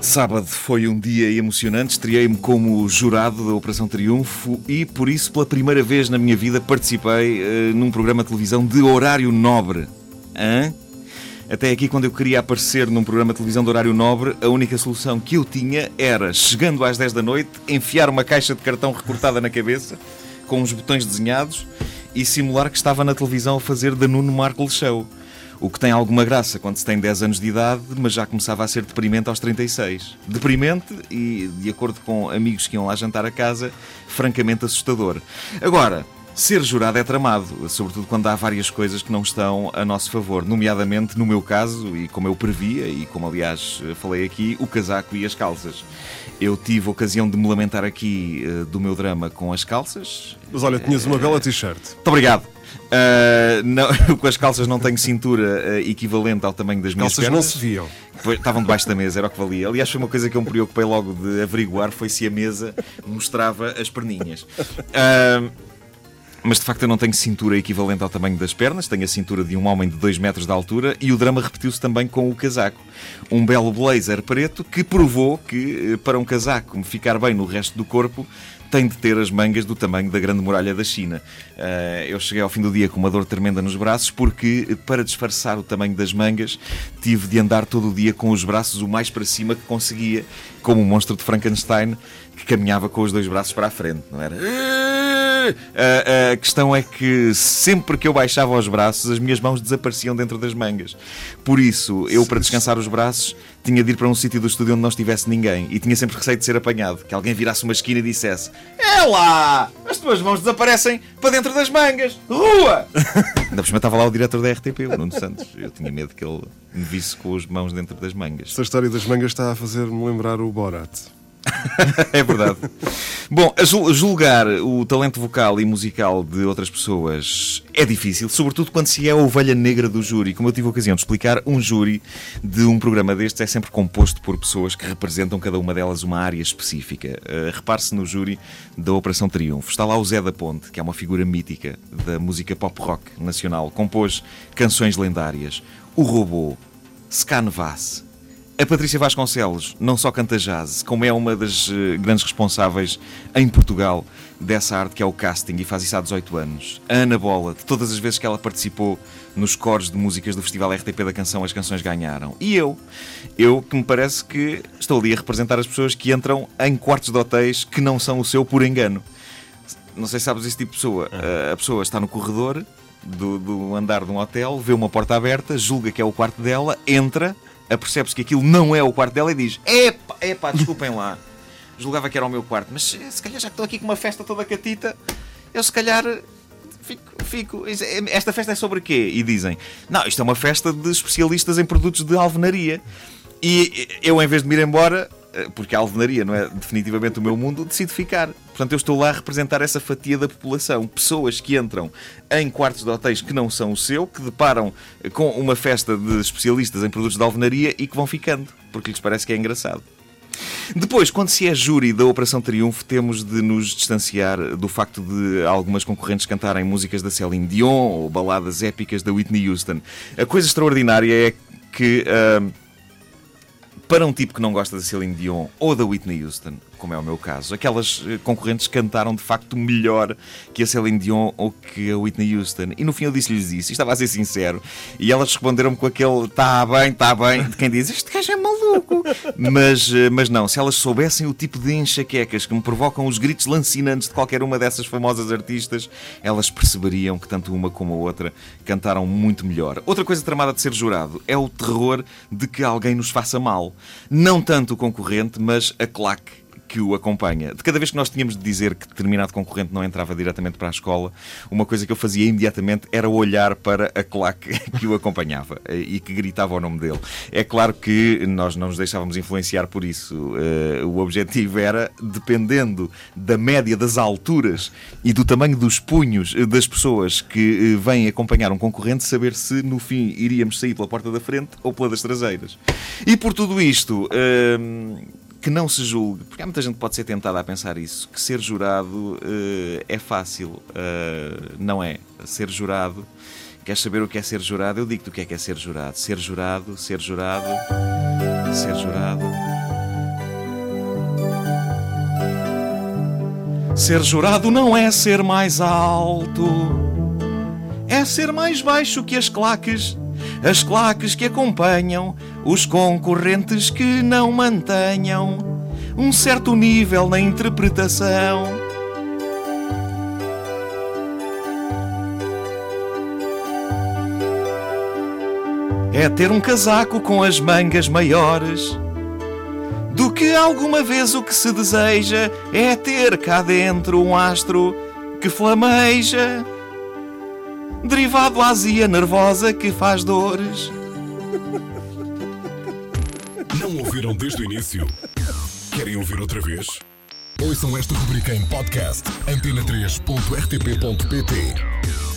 Sábado foi um dia emocionante, estreiei-me como jurado da Operação Triunfo e, por isso, pela primeira vez na minha vida, participei uh, num programa de televisão de horário nobre. Hã? Até aqui, quando eu queria aparecer num programa de televisão de horário nobre, a única solução que eu tinha era, chegando às 10 da noite, enfiar uma caixa de cartão recortada na cabeça, com uns botões desenhados, e simular que estava na televisão a fazer da Nuno Marco Show. O que tem alguma graça quando se tem 10 anos de idade, mas já começava a ser deprimente aos 36. Deprimente e, de acordo com amigos que iam lá jantar a casa, francamente assustador. Agora, Ser jurado é tramado, sobretudo quando há várias coisas que não estão a nosso favor, nomeadamente, no meu caso, e como eu previa, e como aliás falei aqui, o casaco e as calças. Eu tive a ocasião de me lamentar aqui uh, do meu drama com as calças. Mas olha, tinhas uma bela t-shirt. Muito obrigado. Uh, não, com as calças não tenho cintura uh, equivalente ao tamanho das minhas calças pernas. não se viam. Estavam debaixo da mesa, era o que valia. Aliás, foi uma coisa que eu me preocupei logo de averiguar, foi se a mesa mostrava as perninhas. Uh, mas de facto eu não tenho cintura equivalente ao tamanho das pernas, tenho a cintura de um homem de 2 metros de altura e o drama repetiu-se também com o casaco. Um belo blazer preto que provou que eh, para um casaco ficar bem no resto do corpo tem de ter as mangas do tamanho da Grande Muralha da China. Uh, eu cheguei ao fim do dia com uma dor tremenda nos braços porque, para disfarçar o tamanho das mangas, tive de andar todo o dia com os braços o mais para cima que conseguia, como o monstro de Frankenstein que caminhava com os dois braços para a frente, não era? A, a, questão é que sempre que eu baixava os braços, as minhas mãos desapareciam dentro das mangas. Por isso, eu, para descansar os braços, tinha de ir para um sítio do estúdio onde não estivesse ninguém e tinha sempre receio de ser apanhado. Que alguém virasse uma esquina e dissesse: É lá! As tuas mãos desaparecem para dentro das mangas! Rua! Ainda por cima estava lá o diretor da RTP, o Nuno Santos. Eu tinha medo que ele me visse com as mãos dentro das mangas. Esta história das mangas está a fazer-me lembrar o Borat. é verdade. Bom, julgar o talento vocal e musical de outras pessoas é difícil, sobretudo quando se é a ovelha negra do júri. Como eu tive a ocasião de explicar, um júri de um programa destes é sempre composto por pessoas que representam cada uma delas uma área específica. Uh, Repare-se no júri da Operação Triunfo. Está lá o Zé da Ponte, que é uma figura mítica da música pop rock nacional. Compôs canções lendárias. O Robô, Scan Vass, a Patrícia Vasconcelos não só canta jazz, como é uma das uh, grandes responsáveis em Portugal dessa arte que é o casting e faz isso há 18 anos. A Ana Bola, de todas as vezes que ela participou nos coros de músicas do Festival RTP da Canção, as canções ganharam. E eu, eu que me parece que estou ali a representar as pessoas que entram em quartos de hotéis que não são o seu por engano. Não sei se sabes esse tipo de pessoa. Uh, a pessoa está no corredor do, do andar de um hotel, vê uma porta aberta, julga que é o quarto dela, entra apercebe-se que aquilo não é o quarto dela e diz: Epá, epá, desculpem lá. Julgava que era o meu quarto, mas se calhar já que estou aqui com uma festa toda catita, eu se calhar fico, fico. Esta festa é sobre quê? E dizem: Não, isto é uma festa de especialistas em produtos de alvenaria. E eu, em vez de me ir embora, eh, porque a alvenaria não é definitivamente o meu mundo, decido ficar. Portanto, eu estou lá a representar essa fatia da população. Pessoas que entram em quartos de hotéis que não são o seu, que deparam com uma festa de especialistas em produtos de alvenaria e que vão ficando, porque lhes parece que é engraçado. Depois, quando se é júri da Operação Triunfo, temos de nos distanciar do facto de algumas concorrentes cantarem músicas da Celine Dion ou baladas épicas da Whitney Houston. A coisa extraordinária é que. Uh, para um tipo que não gosta da Celine Dion ou da Whitney Houston, como é o meu caso, aquelas eh, concorrentes cantaram de facto melhor que a Celine Dion ou que a Whitney Houston. E no fim eu disse-lhes isso, e estava a ser sincero. E elas responderam-me com aquele tá bem, tá bem, de quem diz este gajo é maluco. Mas, eh, mas não, se elas soubessem o tipo de enxaquecas que me provocam os gritos lancinantes de qualquer uma dessas famosas artistas, elas perceberiam que tanto uma como a outra cantaram muito melhor. Outra coisa tramada de ser jurado é o terror de que alguém nos faça mal. Não tanto o concorrente, mas a claque que o acompanha. De cada vez que nós tínhamos de dizer que determinado concorrente não entrava diretamente para a escola, uma coisa que eu fazia imediatamente era olhar para a claque que o acompanhava eh, e que gritava o nome dele. É claro que nós não nos deixávamos influenciar por isso. Eh, o objetivo era, dependendo da média das alturas e do tamanho dos punhos eh, das pessoas que vêm acompanhar um concorrente, saber se no fim iríamos sair pela porta da frente ou pela das traseiras. E por tudo isto que não se julgue, porque há muita gente que pode ser tentada a pensar isso, que ser jurado uh, é fácil. Uh, não é. Ser jurado Queres saber o que é ser jurado? Eu digo-te o que é que é ser jurado. Ser jurado, ser jurado, ser jurado. Ser jurado não é ser mais alto, é ser mais baixo que as claques, as claques que acompanham os concorrentes que não mantenham um certo nível na interpretação. É ter um casaco com as mangas maiores do que alguma vez o que se deseja é ter cá dentro um astro que flameja, derivado à azia nervosa que faz dores. Não ouviram desde o início? Querem ouvir outra vez? Ouçam esta rubrica em podcast antena3.rtp.pt